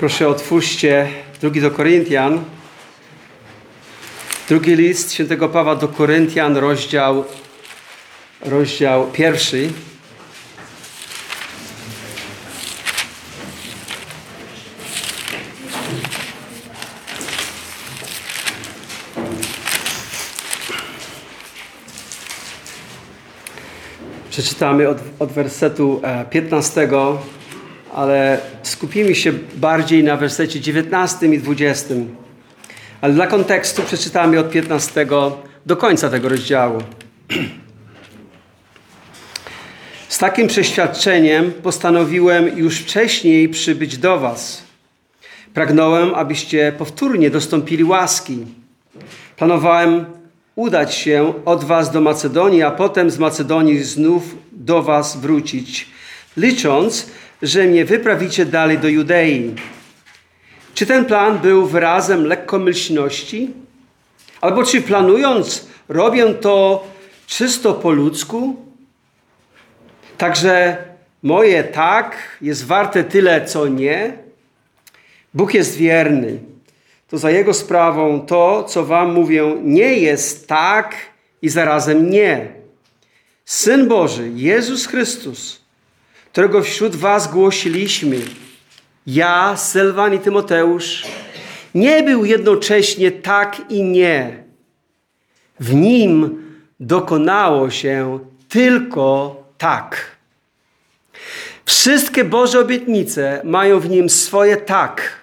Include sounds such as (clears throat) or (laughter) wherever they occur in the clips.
Proszę otwórzcie drugi do Koryntian. Drugi list świętego Pawła do Koryntian, rozdział, rozdział pierwszy. Przeczytamy od, od wersetu 15, ale skupimy się bardziej na wersecie 19 i 20. Ale dla kontekstu przeczytamy od 15 do końca tego rozdziału. Z takim przeświadczeniem postanowiłem już wcześniej przybyć do Was. Pragnąłem, abyście powtórnie dostąpili łaski. Planowałem udać się od Was do Macedonii, a potem z Macedonii znów do Was wrócić, licząc, że mnie wyprawicie dalej do Judei. Czy ten plan był wyrazem lekkomyślności? Albo czy planując, robię to czysto po ludzku? Także moje tak jest warte tyle, co nie? Bóg jest wierny. To za Jego sprawą to, co Wam mówię, nie jest tak i zarazem nie. Syn Boży, Jezus Chrystus, którego wśród Was głosiliśmy, ja, Sylwan i Tymoteusz, nie był jednocześnie tak i nie. W nim dokonało się tylko tak. Wszystkie Boże obietnice mają w nim swoje tak.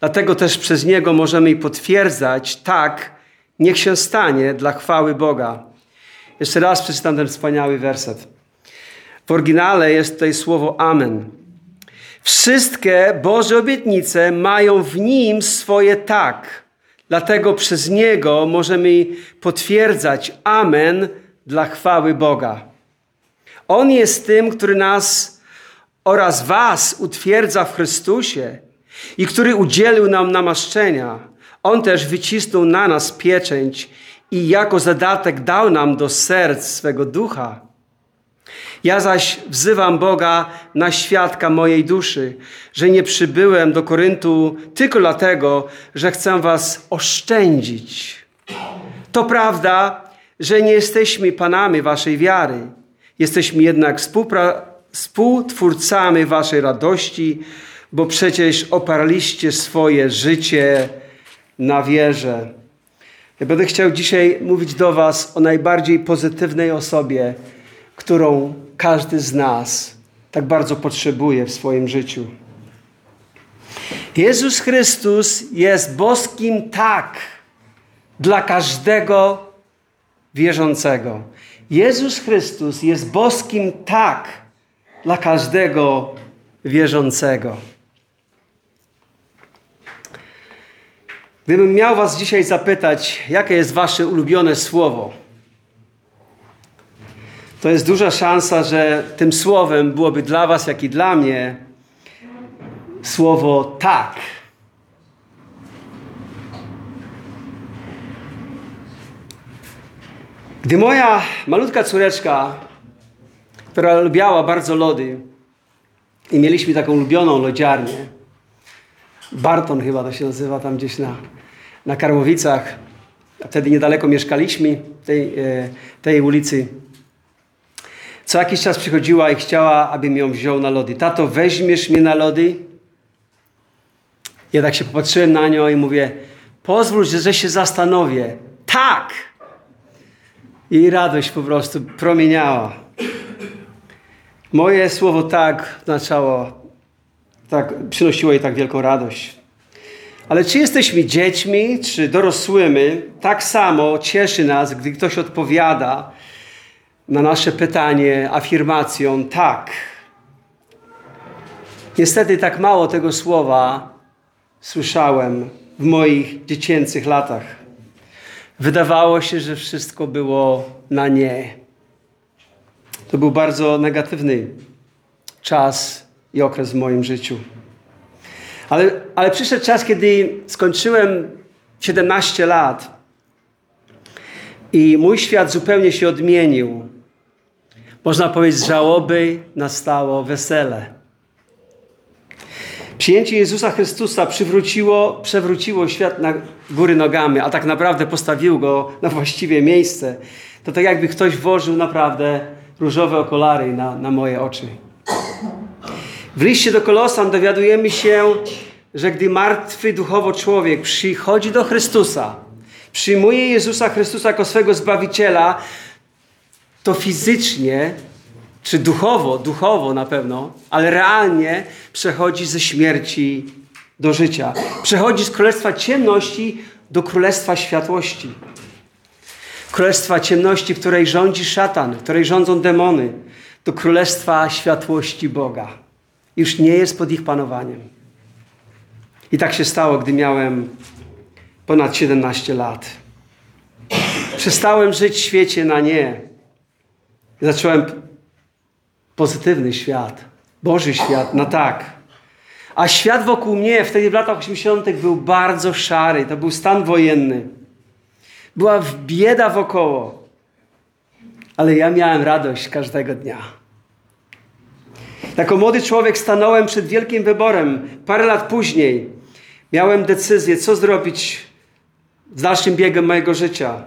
Dlatego też przez niego możemy potwierdzać tak, niech się stanie dla chwały Boga. Jeszcze raz przeczytam ten wspaniały werset. W oryginale jest tutaj słowo Amen. Wszystkie Boże obietnice mają w nim swoje tak. Dlatego przez niego możemy potwierdzać Amen dla chwały Boga. On jest tym, który nas oraz Was utwierdza w Chrystusie i który udzielił nam namaszczenia. On też wycisnął na nas pieczęć i jako zadatek dał nam do serc swego ducha. Ja zaś wzywam Boga na świadka mojej duszy, że nie przybyłem do Koryntu tylko dlatego, że chcę was oszczędzić. To prawda, że nie jesteśmy panami waszej wiary. Jesteśmy jednak współtwórcami waszej radości, bo przecież oparliście swoje życie na wierze. Ja będę chciał dzisiaj mówić do Was o najbardziej pozytywnej osobie, którą każdy z nas tak bardzo potrzebuje w swoim życiu. Jezus Chrystus jest boskim tak dla każdego wierzącego. Jezus Chrystus jest boskim tak dla każdego wierzącego. Gdybym miał Was dzisiaj zapytać, jakie jest Wasze ulubione słowo, to jest duża szansa, że tym słowem byłoby dla Was, jak i dla mnie, słowo tak. Gdy moja malutka córeczka, która lubiała bardzo lody, i mieliśmy taką ulubioną lodziarnię, Barton chyba to się nazywa, tam gdzieś na, na Karłowicach. Wtedy niedaleko mieszkaliśmy tej, e, tej ulicy. Co jakiś czas przychodziła i chciała, abym ją wziął na lody. Tato, weźmiesz mnie na lody? Ja tak się popatrzyłem na nią i mówię, pozwól, że się zastanowię. Tak! Jej radość po prostu promieniała. Moje słowo tak oznaczało, tak, przynosiło jej tak wielką radość. Ale czy jesteśmy dziećmi, czy dorosłymi, tak samo cieszy nas, gdy ktoś odpowiada na nasze pytanie afirmacją tak. Niestety tak mało tego słowa słyszałem w moich dziecięcych latach. Wydawało się, że wszystko było na nie. To był bardzo negatywny czas i okres w moim życiu. Ale, ale przyszedł czas, kiedy skończyłem 17 lat i mój świat zupełnie się odmienił. Można powiedzieć, żałoby nastało wesele. Przyjęcie Jezusa Chrystusa przywróciło, przewróciło świat na góry nogami, a tak naprawdę postawił go na właściwe miejsce. To tak jakby ktoś włożył naprawdę różowe okulary na, na moje oczy. W liście do Kolosan dowiadujemy się, że gdy martwy duchowo człowiek przychodzi do Chrystusa, przyjmuje Jezusa Chrystusa jako swego Zbawiciela, to fizycznie, czy duchowo, duchowo na pewno, ale realnie przechodzi ze śmierci do życia. Przechodzi z królestwa ciemności do królestwa światłości. Królestwa ciemności, w której rządzi szatan, w której rządzą demony, do królestwa światłości Boga. Już nie jest pod ich panowaniem. I tak się stało, gdy miałem ponad 17 lat. Przestałem żyć w świecie na nie. Zacząłem pozytywny świat, Boży świat na tak. A świat wokół mnie wtedy w latach 80. był bardzo szary. To był stan wojenny. Była bieda wokoło. Ale ja miałem radość każdego dnia. Jako młody człowiek stanąłem przed wielkim wyborem. Parę lat później miałem decyzję, co zrobić z dalszym biegiem mojego życia.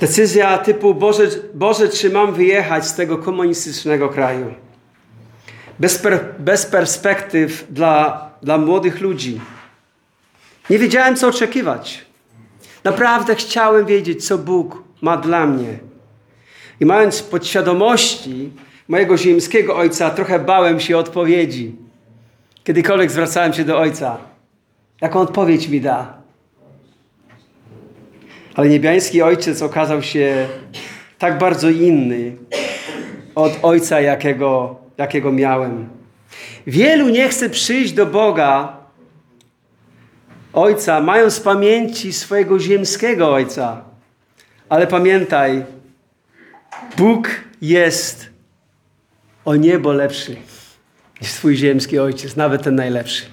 Decyzja typu Boże, Boże, czy mam wyjechać z tego komunistycznego kraju? Bez, per, bez perspektyw dla, dla młodych ludzi. Nie wiedziałem, co oczekiwać. Naprawdę chciałem wiedzieć, co Bóg ma dla mnie. I mając podświadomości mojego ziemskiego ojca, trochę bałem się odpowiedzi. Kiedykolwiek zwracałem się do ojca. Jaką odpowiedź mi da? Ale niebiański ojciec okazał się tak bardzo inny od ojca, jakiego, jakiego miałem. Wielu nie chce przyjść do Boga, ojca, mając pamięci swojego ziemskiego ojca. Ale pamiętaj, Bóg jest o niebo lepszy niż twój ziemski ojciec, nawet ten najlepszy.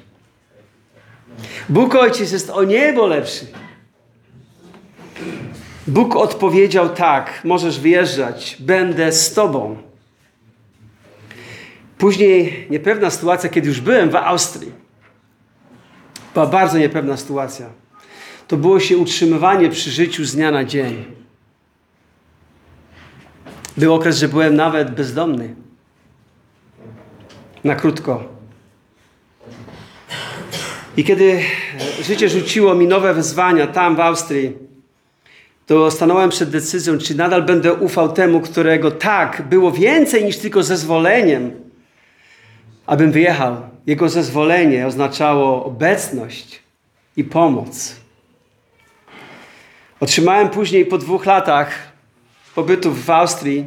Bóg ojciec jest o niebo lepszy. Bóg odpowiedział tak, możesz wyjeżdżać, będę z tobą. Później niepewna sytuacja, kiedy już byłem w Austrii. Była bardzo niepewna sytuacja. To było się utrzymywanie przy życiu z dnia na dzień. Był okres, że byłem nawet bezdomny. Na krótko. I kiedy życie rzuciło mi nowe wyzwania tam w Austrii, to stanąłem przed decyzją, czy nadal będę ufał temu, którego tak było więcej niż tylko zezwoleniem, abym wyjechał. Jego zezwolenie oznaczało obecność i pomoc. Otrzymałem później po dwóch latach pobytu w Austrii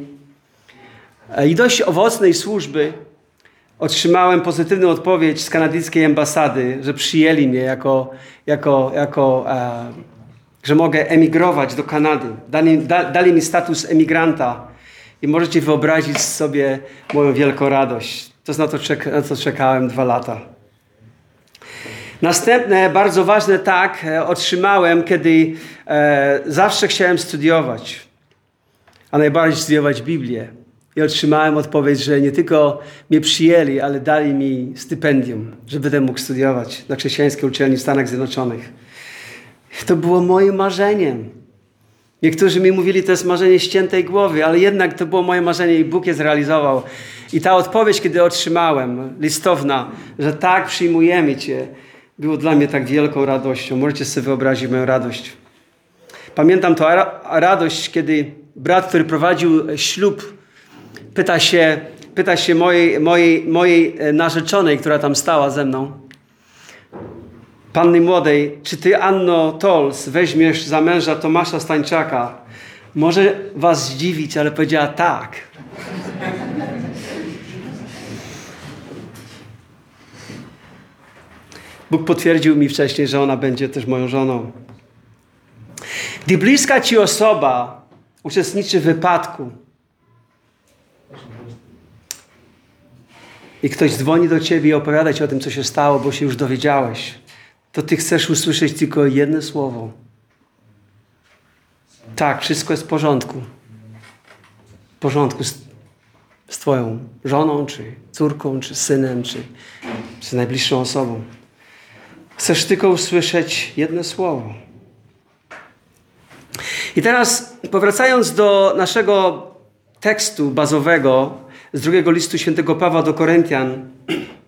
e, i dość owocnej służby otrzymałem pozytywną odpowiedź z kanadyjskiej ambasady, że przyjęli mnie jako, jako, jako e, że mogę emigrować do Kanady. Dali, da, dali mi status emigranta i możecie wyobrazić sobie moją wielką radość. To na to, czek, na to czekałem dwa lata. Następne, bardzo ważne tak, e, otrzymałem, kiedy e, zawsze chciałem studiować, a najbardziej studiować Biblię. I otrzymałem odpowiedź, że nie tylko mnie przyjęli, ale dali mi stypendium, że będę mógł studiować na chrześcijańskiej uczelni w Stanach Zjednoczonych. To było moim marzeniem. Niektórzy mi mówili, to jest marzenie ściętej głowy, ale jednak to było moje marzenie i Bóg je zrealizował. I ta odpowiedź, kiedy otrzymałem, listowna, że tak przyjmujemy Cię, było dla mnie tak wielką radością. Możecie sobie wyobrazić moją radość. Pamiętam to radość, kiedy brat, który prowadził ślub, pyta się, pyta się mojej, mojej, mojej narzeczonej, która tam stała ze mną, panny młodej, czy ty, Anno Tols, weźmiesz za męża Tomasza Stańczaka? Może was zdziwić, ale powiedziała tak. Bóg potwierdził mi wcześniej, że ona będzie też moją żoną. Gdy bliska ci osoba uczestniczy w wypadku i ktoś dzwoni do ciebie i opowiada ci o tym, co się stało, bo się już dowiedziałeś, to ty chcesz usłyszeć tylko jedno słowo. Tak, wszystko jest w porządku. W porządku. z Twoją żoną, czy córką, czy synem, czy, czy najbliższą osobą. Chcesz tylko usłyszeć jedno słowo. I teraz, powracając do naszego tekstu bazowego z drugiego listu świętego Pawła do Koryntian, (clears throat)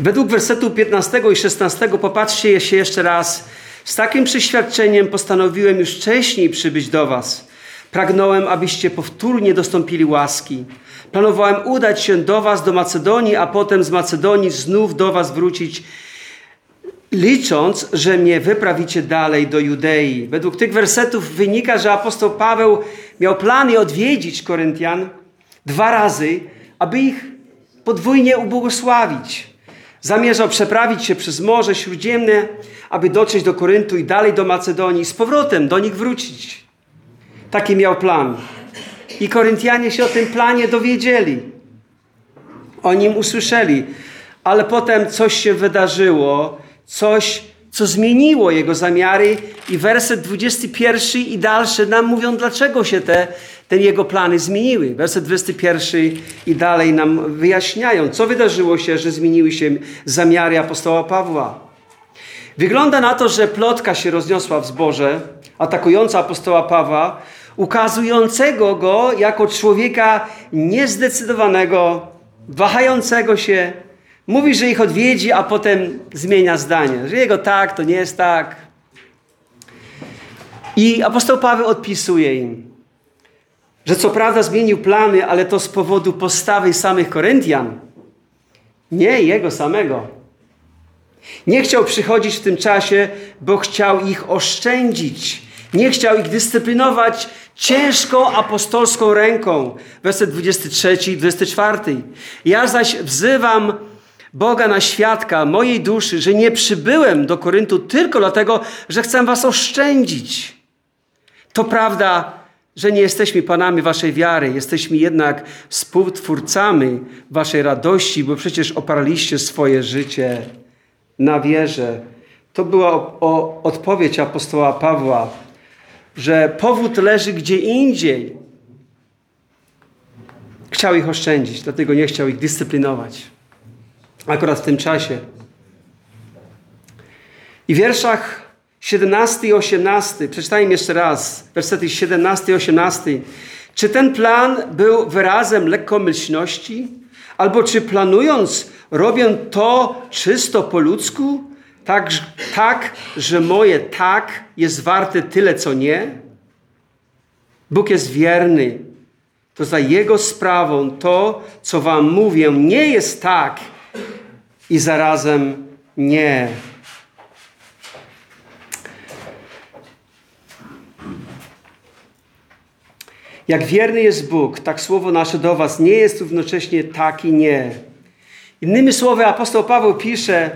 według wersetu 15 i 16 popatrzcie się jeszcze raz. Z takim przeświadczeniem postanowiłem już wcześniej przybyć do Was. Pragnąłem, abyście powtórnie dostąpili łaski. Planowałem udać się do Was, do Macedonii, a potem z Macedonii znów do Was wrócić licząc, że mnie wyprawicie dalej do Judei. Według tych wersetów wynika, że apostoł Paweł miał plany odwiedzić Koryntian dwa razy, aby ich podwójnie ubłogosławić. Zamierzał przeprawić się przez Morze Śródziemne, aby dotrzeć do Koryntu i dalej do Macedonii, z powrotem do nich wrócić. Taki miał plan. I Koryntianie się o tym planie dowiedzieli. O nim usłyszeli. Ale potem coś się wydarzyło, coś, co zmieniło jego zamiary i werset 21 i dalsze nam mówią, dlaczego się te, te jego plany zmieniły. Werset 21 i dalej nam wyjaśniają, co wydarzyło się, że zmieniły się zamiary apostoła Pawła. Wygląda na to, że plotka się rozniosła w zborze, atakująca apostoła Pawła, ukazującego go jako człowieka niezdecydowanego, wahającego się, Mówi, że ich odwiedzi, a potem zmienia zdanie. Że jego tak, to nie jest tak. I apostoł Paweł odpisuje im, że co prawda zmienił plany, ale to z powodu postawy samych Koryntian. Nie jego samego. Nie chciał przychodzić w tym czasie, bo chciał ich oszczędzić. Nie chciał ich dyscyplinować ciężką apostolską ręką. Werset 23 i 24. Ja zaś wzywam Boga na świadka mojej duszy, że nie przybyłem do Koryntu tylko dlatego, że chcę was oszczędzić. To prawda, że nie jesteśmy panami waszej wiary, jesteśmy jednak współtwórcami waszej radości, bo przecież oparliście swoje życie na wierze. To była o, o, odpowiedź apostoła Pawła, że powód leży gdzie indziej. Chciał ich oszczędzić, dlatego nie chciał ich dyscyplinować akurat w tym czasie. I w wierszach 17 i 18, przeczytajmy jeszcze raz, wersety 17 i 18. Czy ten plan był wyrazem lekkomyślności? Albo czy planując, robię to czysto po ludzku? Tak, tak, że moje tak jest warte tyle, co nie? Bóg jest wierny. To za Jego sprawą to, co Wam mówię, nie jest tak, i zarazem nie. Jak wierny jest Bóg, tak słowo nasze do Was nie jest równocześnie tak i nie. Innymi słowy, apostoł Paweł pisze,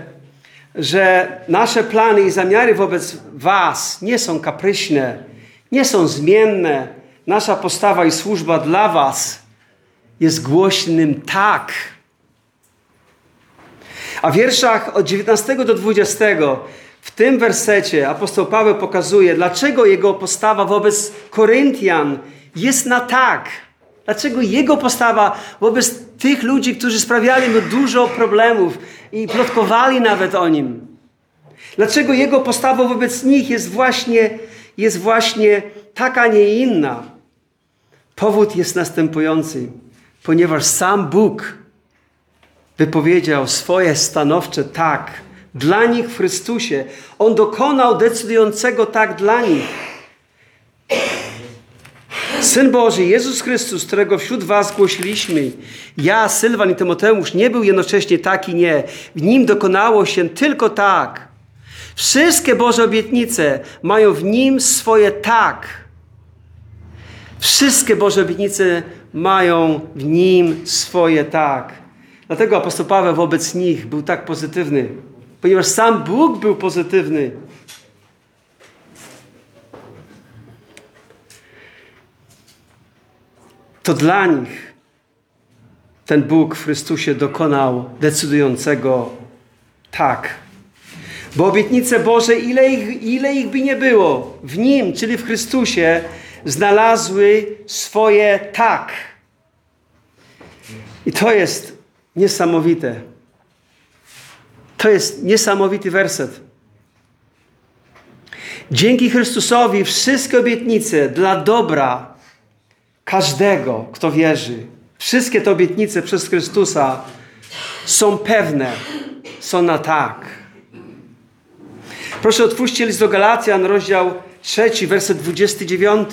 że nasze plany i zamiary wobec Was nie są kapryśne, nie są zmienne. Nasza postawa i służba dla Was jest głośnym tak a w wierszach od 19 do 20 w tym wersecie apostoł Paweł pokazuje, dlaczego jego postawa wobec Koryntian jest na tak. Dlaczego jego postawa wobec tych ludzi, którzy sprawiali mu dużo problemów i plotkowali nawet o nim. Dlaczego jego postawa wobec nich jest właśnie, jest właśnie taka, a nie inna. Powód jest następujący. Ponieważ sam Bóg wypowiedział swoje stanowcze tak dla nich w Chrystusie. On dokonał decydującego tak dla nich. Syn Boży, Jezus Chrystus, którego wśród was głosiliśmy, ja, Sylwan i Tymoteusz, nie był jednocześnie tak i nie. W nim dokonało się tylko tak. Wszystkie Boże obietnice mają w nim swoje tak. Wszystkie Boże obietnice mają w nim swoje tak. Dlatego apostoł Paweł wobec nich był tak pozytywny, ponieważ sam Bóg był pozytywny. To dla nich ten Bóg w Chrystusie dokonał decydującego tak. Bo obietnice Boże, ile ich, ile ich by nie było, w Nim, czyli w Chrystusie, znalazły swoje tak. I to jest niesamowite. To jest niesamowity werset. Dzięki Chrystusowi wszystkie obietnice dla dobra każdego, kto wierzy, wszystkie te obietnice przez Chrystusa są pewne, są na tak. Proszę otwórzcie list do Galacjan, rozdział 3, werset 29.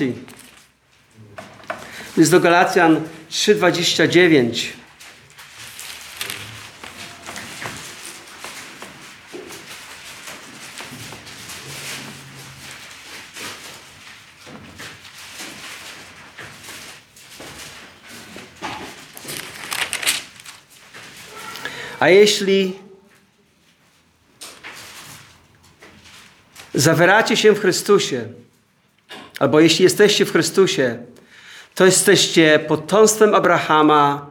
List do Galacjan 3,29. A jeśli zawieracie się w Chrystusie, albo jeśli jesteście w Chrystusie, to jesteście potomstwem Abrahama,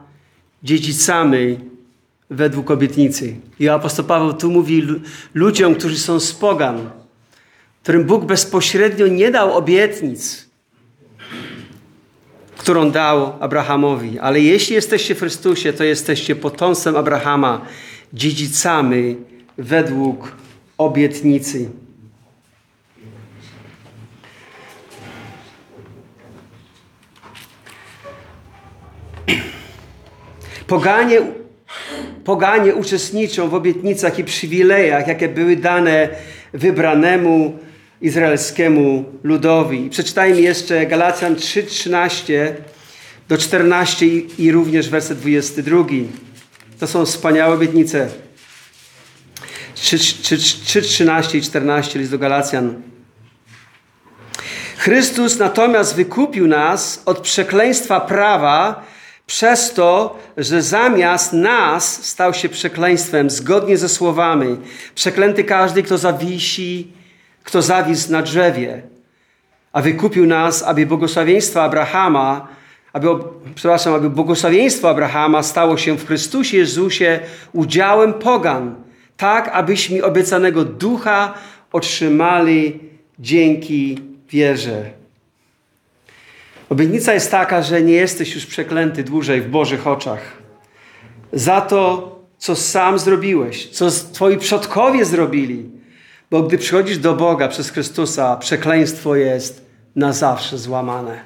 dziedzicami według obietnicy. I apostoł Paweł tu mówi ludziom, którzy są z pogan, którym Bóg bezpośrednio nie dał obietnic, którą dał Abrahamowi. Ale jeśli jesteście w Chrystusie, to jesteście potomstwem Abrahama, dziedzicami według obietnicy. Poganie, poganie uczestniczą w obietnicach i przywilejach, jakie były dane wybranemu izraelskiemu ludowi. Przeczytajmy jeszcze Galacjan 3, 13 do 14 i, również werset 22. To są wspaniałe obietnice. 3, 3, 3, 13 i 14 list do Galacjan. Chrystus natomiast wykupił nas od przekleństwa prawa przez to, że zamiast nas stał się przekleństwem zgodnie ze słowami. Przeklęty każdy, kto zawisi kto zawisł na drzewie, a wykupił nas, aby błogosławieństwo Abrahama, aby, przepraszam, aby błogosławieństwo Abrahama stało się w Chrystusie Jezusie udziałem pogan, tak abyśmy obiecanego ducha otrzymali dzięki wierze. Obietnica jest taka, że nie jesteś już przeklęty dłużej w Bożych oczach. Za to, co sam zrobiłeś, co twoi przodkowie zrobili, bo gdy przychodzisz do Boga przez Chrystusa, przekleństwo jest na zawsze złamane.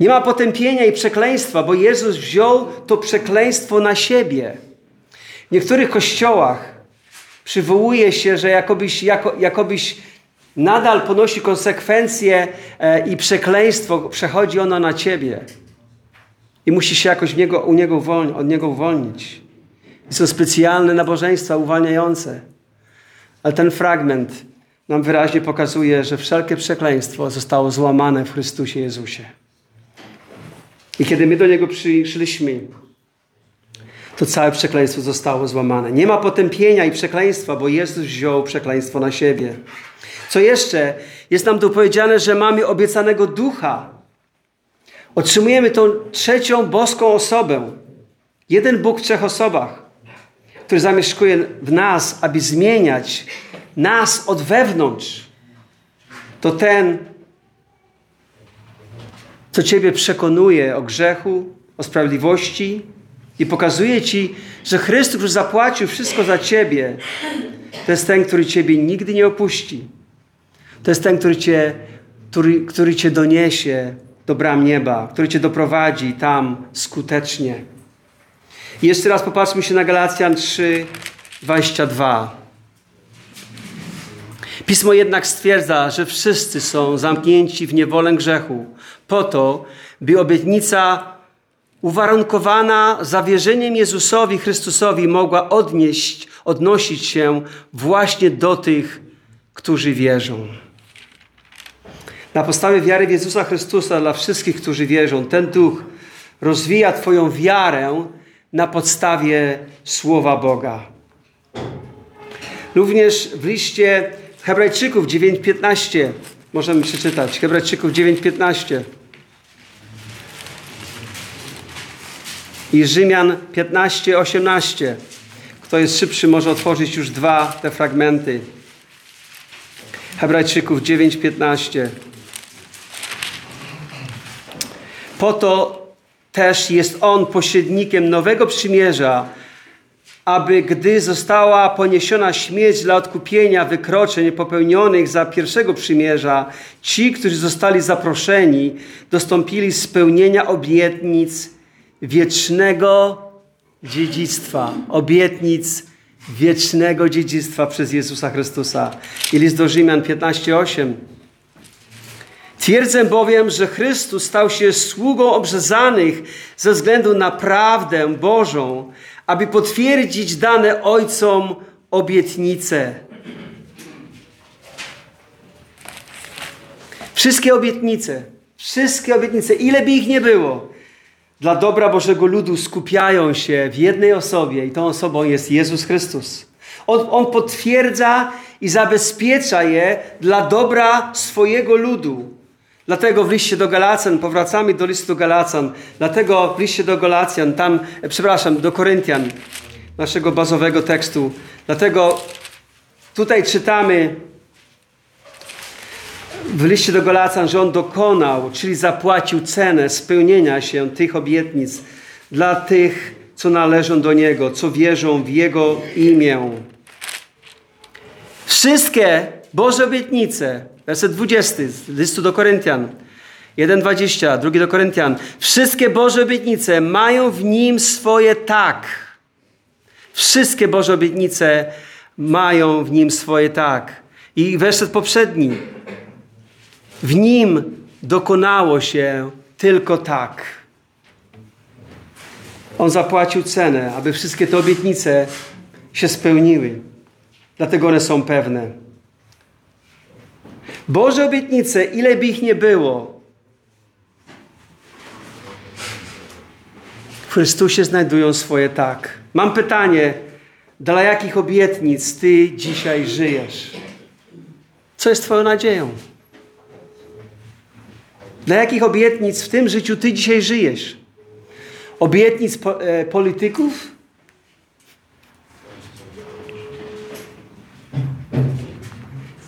Nie ma potępienia i przekleństwa, bo Jezus wziął to przekleństwo na siebie. W niektórych kościołach przywołuje się, że jakobyś, jako, jakobyś nadal ponosi konsekwencje e, i przekleństwo, przechodzi ono na ciebie. I musisz się jakoś niego, u niego uwolni, od niego uwolnić. I są specjalne nabożeństwa uwalniające. Ale ten fragment nam wyraźnie pokazuje, że wszelkie przekleństwo zostało złamane w Chrystusie Jezusie. I kiedy my do Niego przyszliśmy, to całe przekleństwo zostało złamane. Nie ma potępienia i przekleństwa, bo Jezus wziął przekleństwo na siebie. Co jeszcze? Jest nam tu powiedziane, że mamy obiecanego ducha. Otrzymujemy tą trzecią boską osobę. Jeden Bóg w trzech osobach który zamieszkuje w nas, aby zmieniać nas od wewnątrz, to ten, co Ciebie przekonuje o grzechu, o sprawiedliwości i pokazuje Ci, że Chrystus, który zapłacił wszystko za Ciebie, to jest ten, który Ciebie nigdy nie opuści. To jest ten, który Cię, który, który cię doniesie do bram nieba, który Cię doprowadzi tam skutecznie. Jeszcze raz popatrzmy się na Galacjan 3, 22. Pismo jednak stwierdza, że wszyscy są zamknięci w niewolę grzechu, po to, by obietnica uwarunkowana zawierzeniem Jezusowi Chrystusowi mogła odnieść, odnosić się właśnie do tych, którzy wierzą. Na podstawie wiary w Jezusa Chrystusa dla wszystkich, którzy wierzą, ten duch rozwija Twoją wiarę na podstawie Słowa Boga. Również w liście Hebrajczyków 9:15 możemy przeczytać. Hebrajczyków 9:15. I Rzymian 15:18. Kto jest szybszy, może otworzyć już dwa te fragmenty. Hebrajczyków 9:15. Po to też jest On pośrednikiem nowego przymierza, aby gdy została poniesiona śmierć dla odkupienia wykroczeń popełnionych za pierwszego przymierza, ci, którzy zostali zaproszeni, dostąpili spełnienia obietnic wiecznego dziedzictwa. Obietnic wiecznego dziedzictwa przez Jezusa Chrystusa. I list do Rzymian 15:8. Twierdzę bowiem, że Chrystus stał się sługą obrzezanych ze względu na prawdę Bożą, aby potwierdzić dane ojcom obietnice. Wszystkie obietnice, wszystkie obietnice, ile by ich nie było, dla dobra Bożego ludu skupiają się w jednej osobie i tą osobą jest Jezus Chrystus. On, on potwierdza i zabezpiecza je dla dobra swojego ludu. Dlatego w liście do Galacjan, powracamy do listu do Galacjan, dlatego w liście do Galacjan, tam, e, przepraszam, do Koryntian, naszego bazowego tekstu, dlatego tutaj czytamy w liście do Galacjan, że On dokonał, czyli zapłacił cenę spełnienia się tych obietnic dla tych, co należą do Niego, co wierzą w Jego imię. Wszystkie Boże obietnice Werset 20 z listu do Koryntian. 1,20, drugi do Koryntian. Wszystkie Boże obietnice mają w nim swoje tak. Wszystkie Boże obietnice mają w nim swoje tak. I werset poprzedni. W nim dokonało się tylko tak. On zapłacił cenę, aby wszystkie te obietnice się spełniły. Dlatego one są pewne. Boże obietnice, ile by ich nie było, w Chrystusie znajdują swoje tak. Mam pytanie, dla jakich obietnic Ty dzisiaj żyjesz? Co jest Twoją nadzieją? Dla jakich obietnic w tym życiu Ty dzisiaj żyjesz? Obietnic po, e, polityków?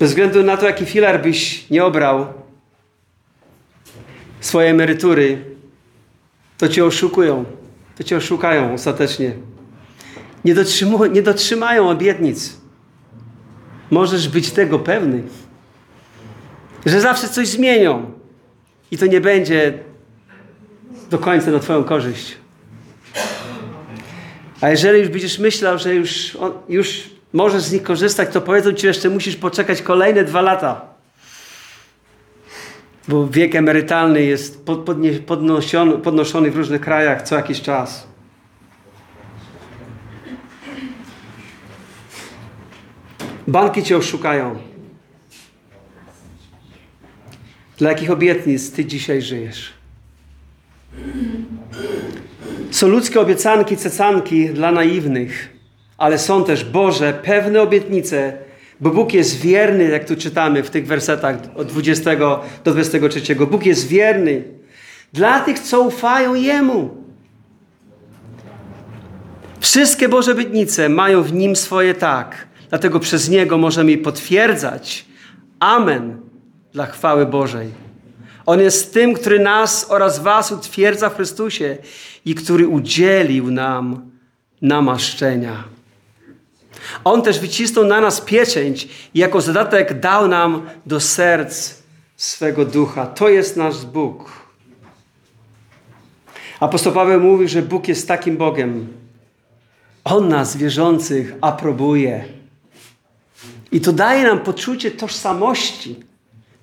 Bez względu na to, jaki filar byś nie obrał swojej emerytury, to cię oszukują. To cię oszukają ostatecznie. Nie, nie dotrzymają obietnic. Możesz być tego pewny, że zawsze coś zmienią i to nie będzie do końca na Twoją korzyść. A jeżeli już będziesz myślał, że już, już możesz z nich korzystać, to powiedzą ci, że jeszcze musisz poczekać kolejne dwa lata. Bo wiek emerytalny jest podnoszony, podnoszony w różnych krajach co jakiś czas. Banki cię oszukają. Dla jakich obietnic ty dzisiaj żyjesz? Są ludzkie obiecanki, cecanki dla naiwnych ale są też Boże pewne obietnice, bo Bóg jest wierny, jak tu czytamy w tych wersetach od 20 do 23. Bóg jest wierny dla tych, co ufają Jemu. Wszystkie Boże obietnice mają w Nim swoje tak. Dlatego przez Niego możemy potwierdzać Amen dla chwały Bożej. On jest tym, który nas oraz was utwierdza w Chrystusie i który udzielił nam namaszczenia. On też wycisnął na nas pieczęć i jako zadatek dał nam do serc swego ducha. To jest nasz Bóg. Apostoł Paweł mówi, że Bóg jest takim Bogiem. On nas, wierzących, aprobuje. I to daje nam poczucie tożsamości,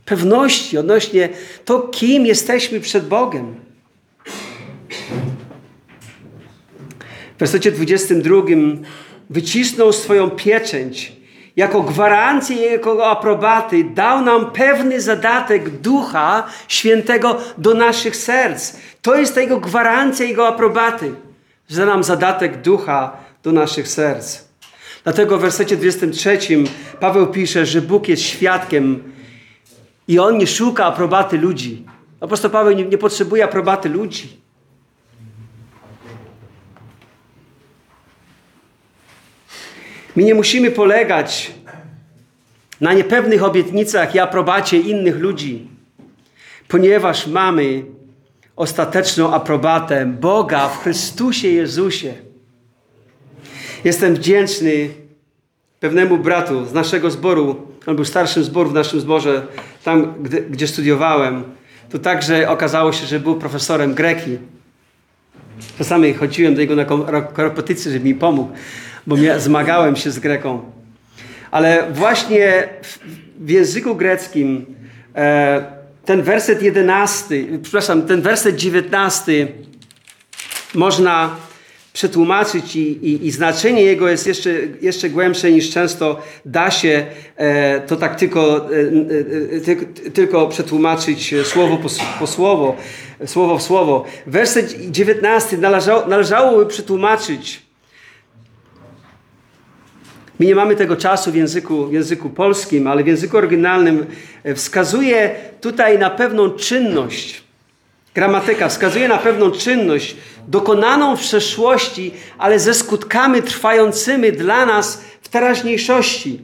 pewności odnośnie to, kim jesteśmy przed Bogiem. W wersecie 22 wycisnął swoją pieczęć jako gwarancję Jego aprobaty, dał nam pewny zadatek Ducha Świętego do naszych serc. To jest Jego gwarancja, Jego aprobaty, że nam zadatek Ducha do naszych serc. Dlatego w wersecie 23 Paweł pisze, że Bóg jest świadkiem i On nie szuka aprobaty ludzi. Apostoł Paweł nie, nie potrzebuje aprobaty ludzi. My nie musimy polegać na niepewnych obietnicach i aprobacie innych ludzi, ponieważ mamy ostateczną aprobatę Boga w Chrystusie Jezusie. Jestem wdzięczny pewnemu bratu z naszego zboru, on był starszym zboru w naszym zborze, tam gdzie, gdzie studiowałem. To także okazało się, że był profesorem greki. Czasami chodziłem do niego na korepetycję, żeby mi pomógł, bo zmagałem się z greką. Ale właśnie w, w języku greckim e, ten werset jedenasty, przepraszam, ten werset dziewiętnasty można przetłumaczyć i, i, i, znaczenie jego jest jeszcze, jeszcze głębsze niż często da się e, to tak tylko, e, e, ty, tylko przetłumaczyć słowo po, po, słowo, słowo w słowo. Werset 19 należało, należałoby przetłumaczyć. My nie mamy tego czasu w języku, w języku polskim, ale w języku oryginalnym wskazuje tutaj na pewną czynność. Gramatyka wskazuje na pewną czynność, dokonaną w przeszłości, ale ze skutkami trwającymi dla nas w teraźniejszości.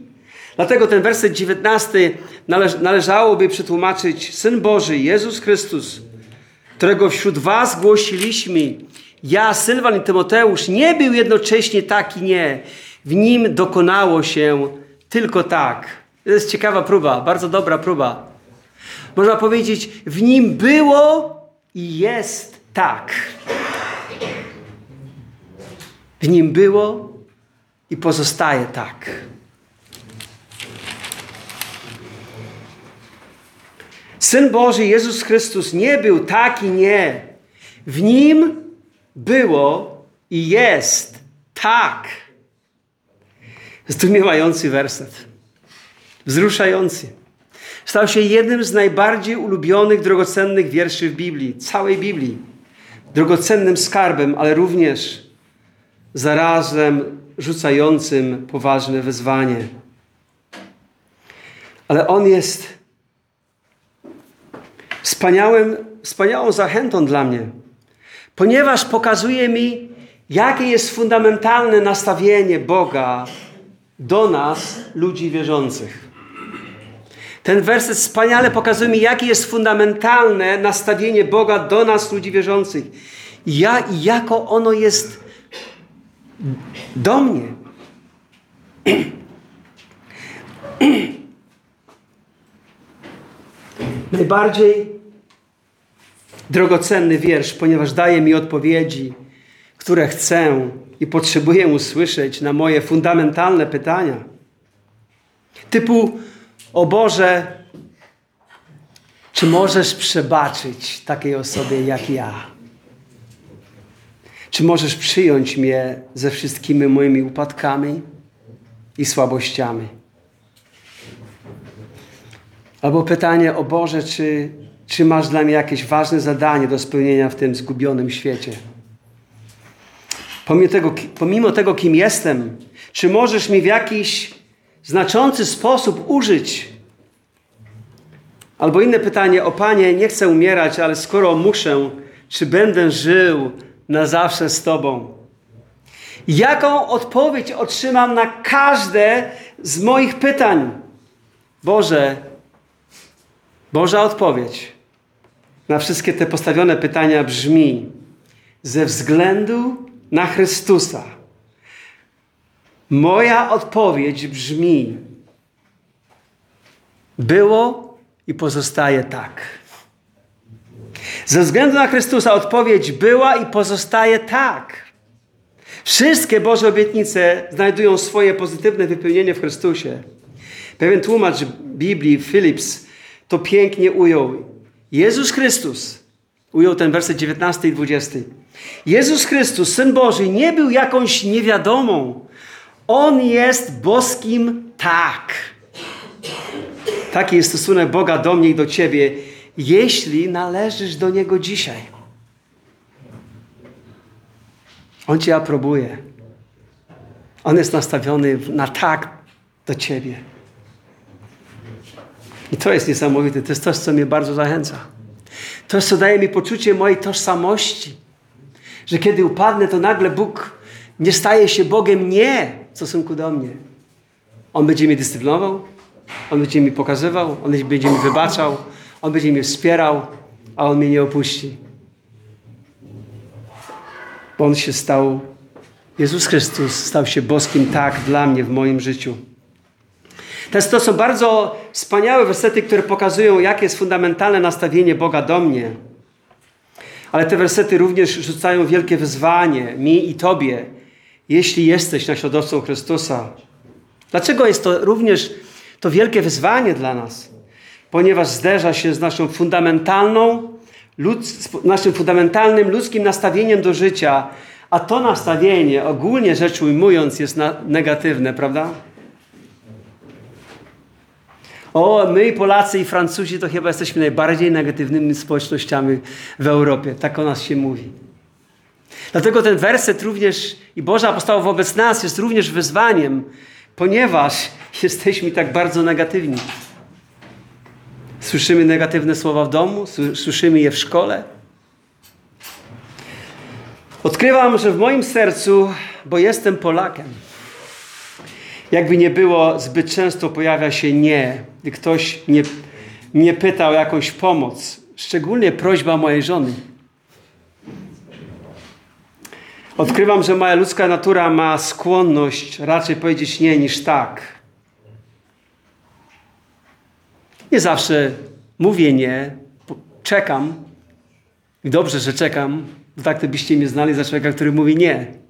Dlatego ten werset 19 należ, należałoby przetłumaczyć Syn Boży, Jezus Chrystus, którego wśród was głosiliśmy. Ja, Sylwan i Tymoteusz, nie był jednocześnie tak i nie. W nim dokonało się tylko tak. To jest ciekawa próba, bardzo dobra próba. Można powiedzieć, w nim było i jest tak. W nim było i pozostaje tak. Syn Boży Jezus Chrystus nie był tak i nie. W nim było i jest tak. Zdumiewający werset. Wzruszający. Stał się jednym z najbardziej ulubionych, drogocennych wierszy w Biblii, całej Biblii. Drogocennym skarbem, ale również zarazem rzucającym poważne wyzwanie. Ale on jest wspaniałym, wspaniałą zachętą dla mnie, ponieważ pokazuje mi, jakie jest fundamentalne nastawienie Boga do nas, ludzi wierzących. Ten werset wspaniale pokazuje mi, jakie jest fundamentalne nastawienie Boga do nas, ludzi wierzących. Ja, jako ono jest do mnie. Najbardziej drogocenny wiersz, ponieważ daje mi odpowiedzi, które chcę i potrzebuję usłyszeć na moje fundamentalne pytania. Typu, o Boże, czy możesz przebaczyć takiej osobie jak ja? Czy możesz przyjąć mnie ze wszystkimi moimi upadkami i słabościami? Albo pytanie, o Boże, czy, czy masz dla mnie jakieś ważne zadanie do spełnienia w tym zgubionym świecie? Pomimo tego, pomimo tego, kim jestem, czy możesz mi w jakiś znaczący sposób użyć? Albo inne pytanie, o Panie, nie chcę umierać, ale skoro muszę, czy będę żył na zawsze z Tobą? Jaką odpowiedź otrzymam na każde z moich pytań? Boże, Boża odpowiedź na wszystkie te postawione pytania brzmi: ze względu na Chrystusa. Moja odpowiedź brzmi: było i pozostaje tak. Ze względu na Chrystusa odpowiedź była i pozostaje tak. Wszystkie Boże obietnice znajdują swoje pozytywne wypełnienie w Chrystusie. Pewien tłumacz Biblii, Philips, to pięknie ujął. Jezus Chrystus, ujął ten werset 19 i 20. Jezus Chrystus, Syn Boży, nie był jakąś niewiadomą. On jest boskim tak. Taki jest stosunek Boga do mnie i do ciebie jeśli należysz do Niego dzisiaj. On Cię aprobuje. On jest nastawiony na tak do Ciebie. I to jest niesamowite. To jest coś, co mnie bardzo zachęca. To jest, co daje mi poczucie mojej tożsamości. Że kiedy upadnę, to nagle Bóg nie staje się Bogiem nie w stosunku do mnie. On będzie mnie dyscyplinował, On będzie mi pokazywał, On będzie mi wybaczał, on będzie mnie wspierał, a On mnie nie opuści. Bo On się stał, Jezus Chrystus stał się boskim tak dla mnie w moim życiu. To są bardzo wspaniałe wersety, które pokazują, jakie jest fundamentalne nastawienie Boga do mnie. Ale te wersety również rzucają wielkie wyzwanie mi i Tobie, jeśli jesteś naśladowcą Chrystusa. Dlaczego jest to również to wielkie wyzwanie dla nas? Ponieważ zderza się z naszą fundamentalną, naszym fundamentalnym ludzkim nastawieniem do życia, a to nastawienie, ogólnie rzecz ujmując, jest negatywne, prawda? O, my Polacy i Francuzi to chyba jesteśmy najbardziej negatywnymi społecznościami w Europie. Tak o nas się mówi. Dlatego ten werset również i Boża postawa wobec nas jest również wyzwaniem, ponieważ (laughs) jesteśmy tak bardzo negatywni. Słyszymy negatywne słowa w domu, słyszymy je w szkole. Odkrywam, że w moim sercu, bo jestem Polakiem, jakby nie było, zbyt często pojawia się nie. Gdy ktoś mnie, mnie pyta o jakąś pomoc, szczególnie prośba mojej żony. Odkrywam, że moja ludzka natura ma skłonność raczej powiedzieć nie niż tak. Nie zawsze mówię nie, czekam. Dobrze, że czekam, bo tak to byście mnie znali za człowieka, który mówi nie.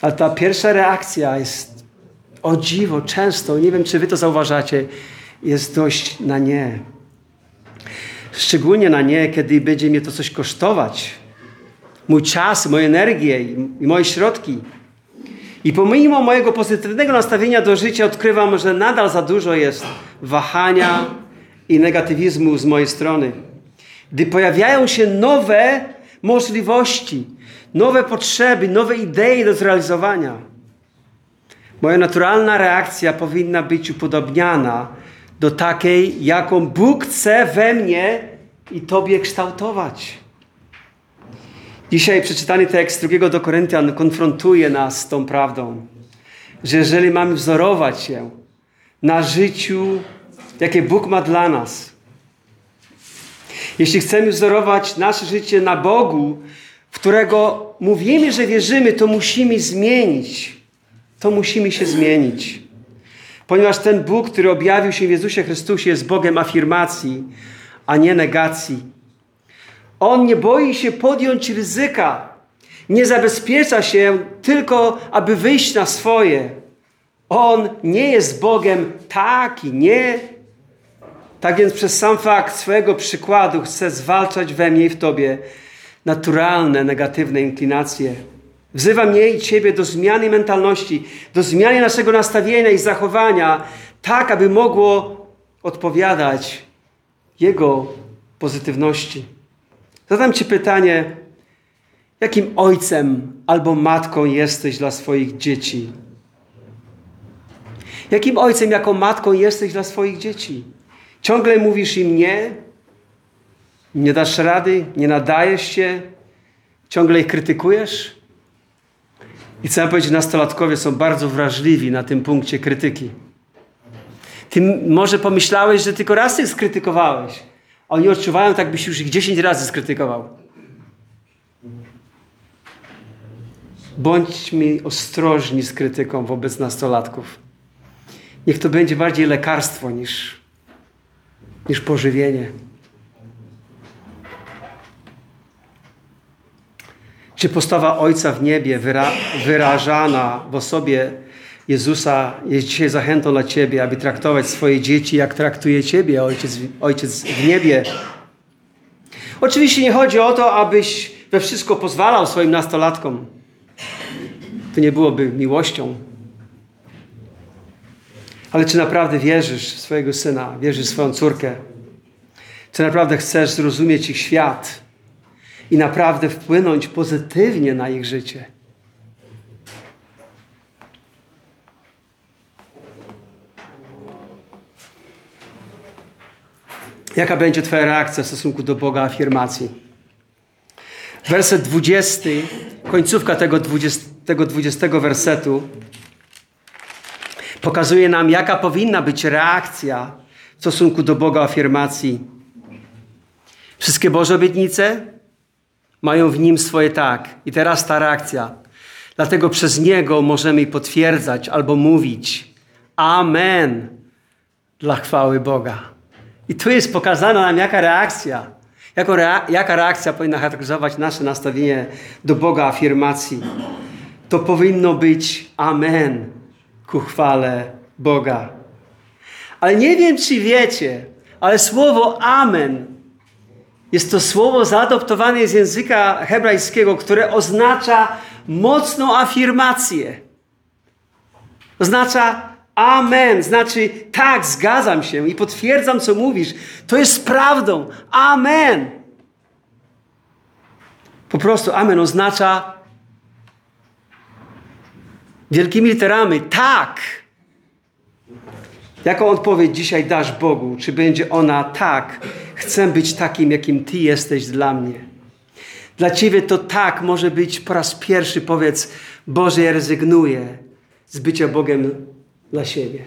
Ale ta pierwsza reakcja jest o dziwo, często, nie wiem czy wy to zauważacie, jest dość na nie. Szczególnie na nie, kiedy będzie mnie to coś kosztować. Mój czas, moją energię i moje środki. I pomimo mojego pozytywnego nastawienia do życia odkrywam, że nadal za dużo jest wahania i negatywizmu z mojej strony. Gdy pojawiają się nowe możliwości, nowe potrzeby, nowe idee do zrealizowania. Moja naturalna reakcja powinna być upodobniana do takiej, jaką Bóg chce we mnie i Tobie kształtować. Dzisiaj przeczytany tekst drugiego do Koryntian konfrontuje nas z tą prawdą, że jeżeli mamy wzorować się na życiu, jakie Bóg ma dla nas, jeśli chcemy wzorować nasze życie na Bogu, w którego mówimy, że wierzymy, to musimy zmienić. To musimy się zmienić. Ponieważ ten Bóg, który objawił się w Jezusie Chrystusie, jest Bogiem afirmacji, a nie negacji. On nie boi się podjąć ryzyka. Nie zabezpiecza się tylko, aby wyjść na swoje. On nie jest Bogiem taki, nie. Tak więc przez sam fakt swojego przykładu chce zwalczać we mnie i w Tobie naturalne, negatywne inklinacje. Wzywa mnie i Ciebie do zmiany mentalności, do zmiany naszego nastawienia i zachowania, tak aby mogło odpowiadać Jego pozytywności. Zadam Ci pytanie, jakim ojcem albo matką jesteś dla swoich dzieci? Jakim ojcem, jaką matką jesteś dla swoich dzieci? Ciągle mówisz im nie, nie dasz rady, nie nadajesz się, ciągle ich krytykujesz? I chcę powiedzieć, nastolatkowie są bardzo wrażliwi na tym punkcie krytyki. Ty może pomyślałeś, że tylko raz ich skrytykowałeś. Oni odczuwają tak, byś już ich dziesięć razy skrytykował. Bądźmy ostrożni z krytyką wobec nastolatków. Niech to będzie bardziej lekarstwo niż, niż pożywienie. Czy postawa Ojca w niebie wyra wyrażana w osobie Jezusa jest dzisiaj zachętą dla Ciebie, aby traktować swoje dzieci, jak traktuje Ciebie Ojciec, Ojciec w niebie. Oczywiście nie chodzi o to, abyś we wszystko pozwalał swoim nastolatkom. To nie byłoby miłością. Ale czy naprawdę wierzysz w swojego syna, wierzysz w swoją córkę? Czy naprawdę chcesz zrozumieć ich świat i naprawdę wpłynąć pozytywnie na ich życie? Jaka będzie Twoja reakcja w stosunku do Boga afirmacji? Werset 20, końcówka tego 20, tego 20 wersetu pokazuje nam, jaka powinna być reakcja w stosunku do Boga afirmacji. Wszystkie Boże obietnice mają w nim swoje tak. I teraz ta reakcja. Dlatego przez niego możemy potwierdzać albo mówić Amen dla chwały Boga. I tu jest pokazana nam jaka reakcja. Jako rea jaka reakcja powinna charakteryzować nasze nastawienie do Boga, afirmacji. To powinno być Amen ku chwale Boga. Ale nie wiem, czy wiecie, ale słowo Amen jest to słowo zaadoptowane z języka hebrajskiego, które oznacza mocną afirmację. Oznacza Amen, znaczy tak, zgadzam się i potwierdzam, co mówisz. To jest prawdą. Amen. Po prostu Amen oznacza wielkimi literami tak. Jaką odpowiedź dzisiaj dasz Bogu? Czy będzie ona tak? Chcę być takim, jakim Ty jesteś dla mnie. Dla Ciebie to tak może być po raz pierwszy. Powiedz, Boże, ja rezygnuję z bycia Bogiem dla siebie.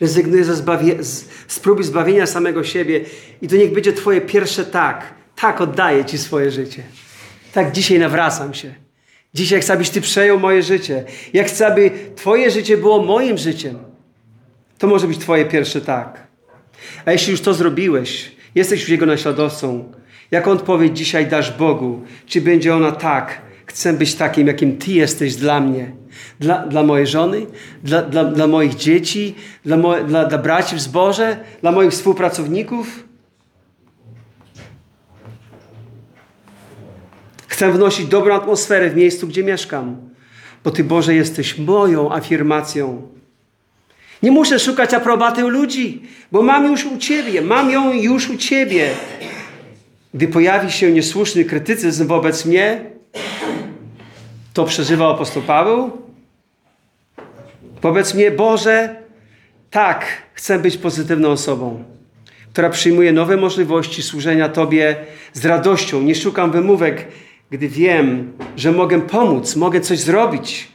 Rezygnuję ze zbawie, z, z próby zbawienia samego siebie i to niech będzie Twoje pierwsze tak. Tak oddaję Ci swoje życie. Tak dzisiaj nawracam się. Dzisiaj chcę, abyś Ty przejął moje życie. Ja chcę, aby Twoje życie było moim życiem. To może być Twoje pierwsze tak. A jeśli już to zrobiłeś, jesteś już Jego naśladowcą, jaką odpowiedź dzisiaj dasz Bogu? Czy będzie ona tak? Chcę być takim, jakim Ty jesteś dla mnie, dla, dla mojej żony, dla, dla, dla moich dzieci, dla, dla, dla braci w zborze, dla moich współpracowników? Chcę wnosić dobrą atmosferę w miejscu, gdzie mieszkam, bo Ty, Boże, jesteś moją afirmacją. Nie muszę szukać aprobaty u ludzi, bo mam już u Ciebie, mam ją już u Ciebie. Gdy pojawi się niesłuszny krytycyzm wobec mnie, to przeżywał apostoł Paweł. Wobec mnie, Boże, tak, chcę być pozytywną osobą, która przyjmuje nowe możliwości służenia Tobie z radością. Nie szukam wymówek, gdy wiem, że mogę pomóc, mogę coś zrobić,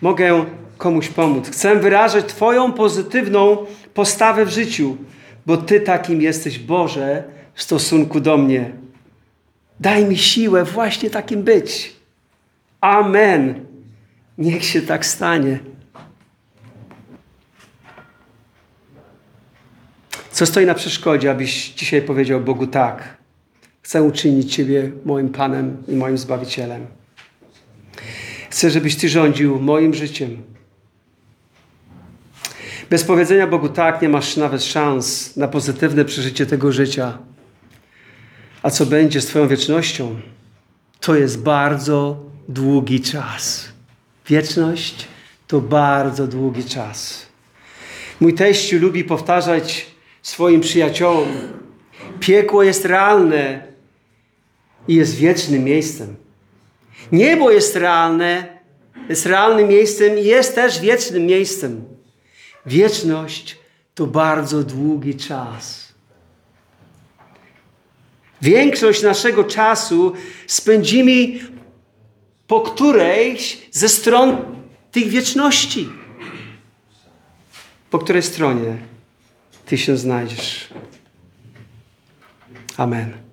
mogę komuś pomóc. Chcę wyrażać Twoją pozytywną postawę w życiu, bo Ty takim jesteś, Boże, w stosunku do mnie. Daj mi siłę właśnie takim być. Amen. Niech się tak stanie. Co stoi na przeszkodzie, abyś dzisiaj powiedział Bogu tak? Chcę uczynić Ciebie moim Panem i moim Zbawicielem. Chcę, żebyś Ty rządził moim życiem. Bez powiedzenia Bogu tak nie masz nawet szans na pozytywne przeżycie tego życia. A co będzie z Twoją wiecznością? To jest bardzo długi czas. Wieczność to bardzo długi czas. Mój teściu lubi powtarzać swoim przyjaciołom: Piekło jest realne i jest wiecznym miejscem. Niebo jest realne, jest realnym miejscem i jest też wiecznym miejscem. Wieczność to bardzo długi czas. Większość naszego czasu spędzimy po którejś ze stron tych wieczności. Po której stronie Ty się znajdziesz. Amen.